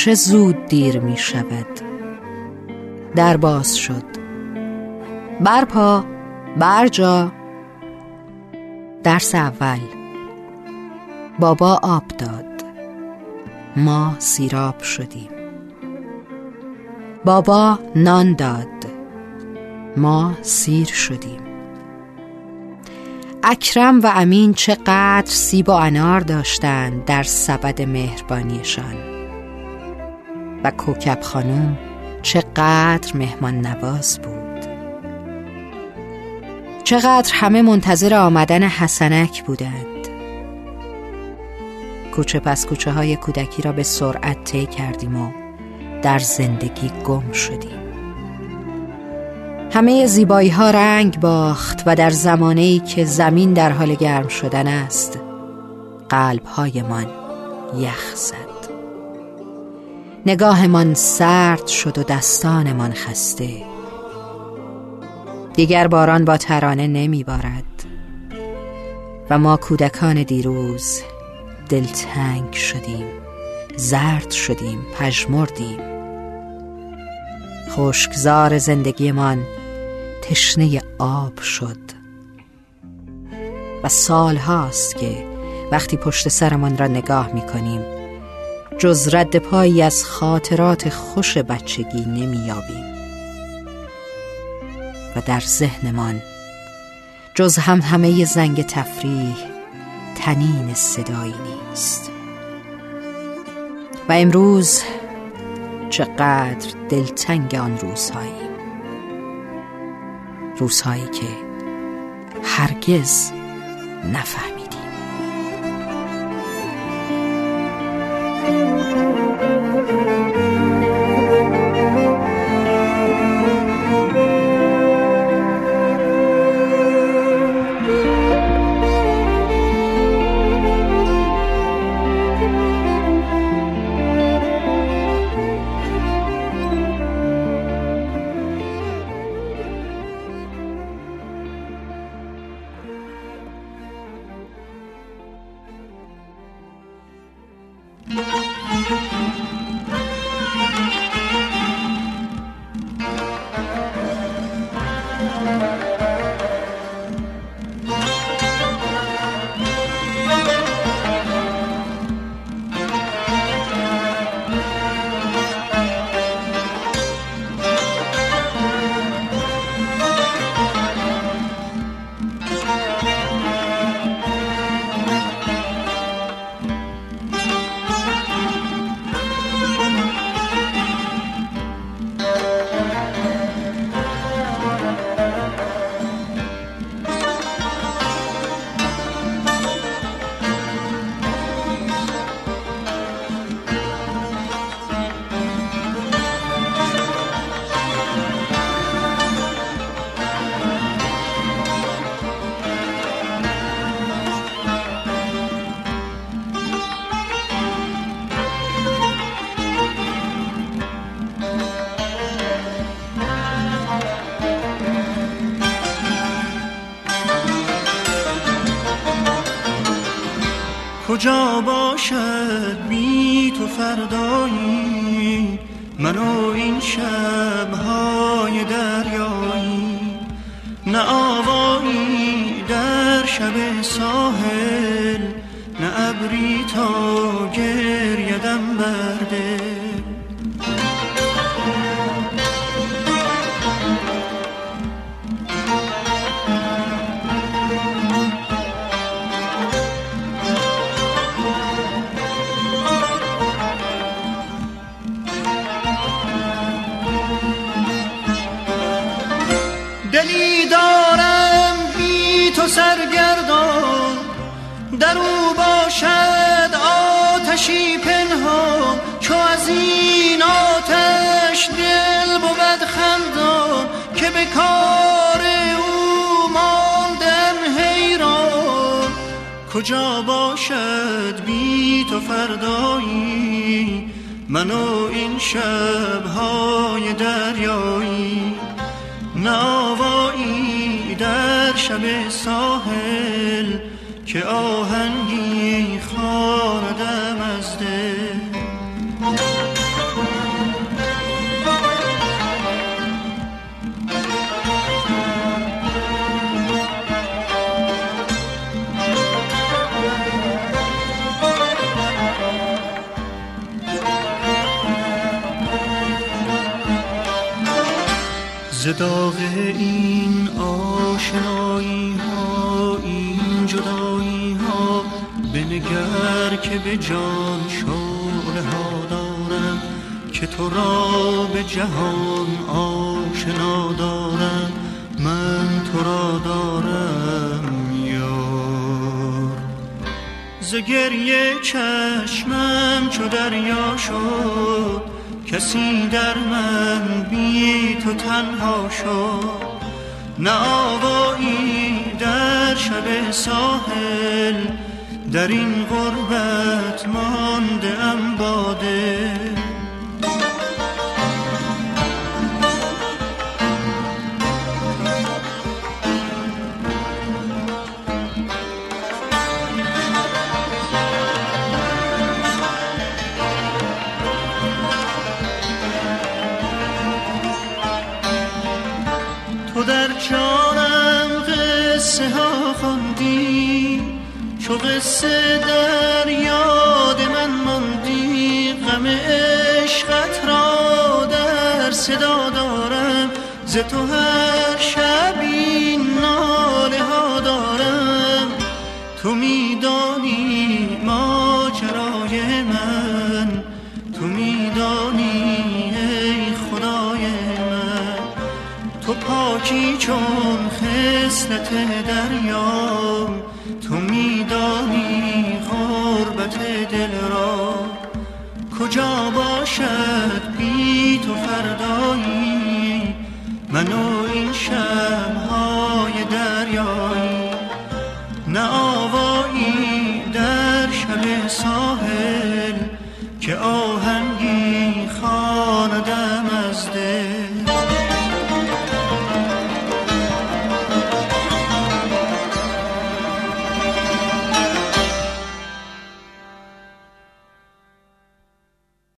چه زود دیر می شود. در باز شد. برپا برجا درس اول. بابا آب داد. ما سیراب شدیم. بابا نان داد. ما سیر شدیم. اکرم و امین چقدر سیب و انار داشتند در سبد مهربانیشان. و کوکب خانم چقدر مهمان نواز بود. چقدر همه منتظر آمدن حسنک بودند. کوچه پس کوچه های کودکی را به سرعت طی کردیم و در زندگی گم شدیم. همه زیبایی ها رنگ باخت و در زمانه ای که زمین در حال گرم شدن است قلب هایمان یخ زد. نگاهمان سرد شد و دستانمان خسته. دیگر باران با ترانه نمی بارد و ما کودکان دیروز دلتنگ شدیم زرد شدیم پژمردیم. خشکزار زندگیمان تشنه آب شد. و سال هاست که وقتی پشت سرمان را نگاه می کنیم جز رد پایی از خاطرات خوش بچگی نمییابیم. و در ذهنمان جز هم همه زنگ تفریح تنین صدایی نیست. و امروز چقدر دلتنگ آن روزهایی. روزهایی که هرگز نفهمید کجا باشد بی تو فردایی؟ منو این شبهای دریایی. نه آوایی در شب ساحل نه ابری تا گریدم برده سرگردان. در او باشد آتشی پنهان چو از این آتش دل بود خندان که به کار او ماندم حیران. کجا باشد بی تو فردایی منو این شبهای دریایی. ناوایی در شب ساحل که آهنگی خاردم از دل. زداغ این آشنایی ها این جدایی ها بنگر که به جان شعله ها دارم که تو را به جهان آشنا دارم من تو را دارم یار. ز چشمم چو دریا شد کسی در من بی تو تنها شد نه آوایی در شب ساحل در این غربت مانده ام باده جانم قصه ها خوندی چو قصه در یاد من ماندی. غم عشقت را در صدا دارم ز تو هر شب این پاکی چون خسلت دریا تو میدانی غربت دل را. کجا باشد بی تو فردایی من و این شبهای دریایی. نه آوایی در شب ساحل که آهن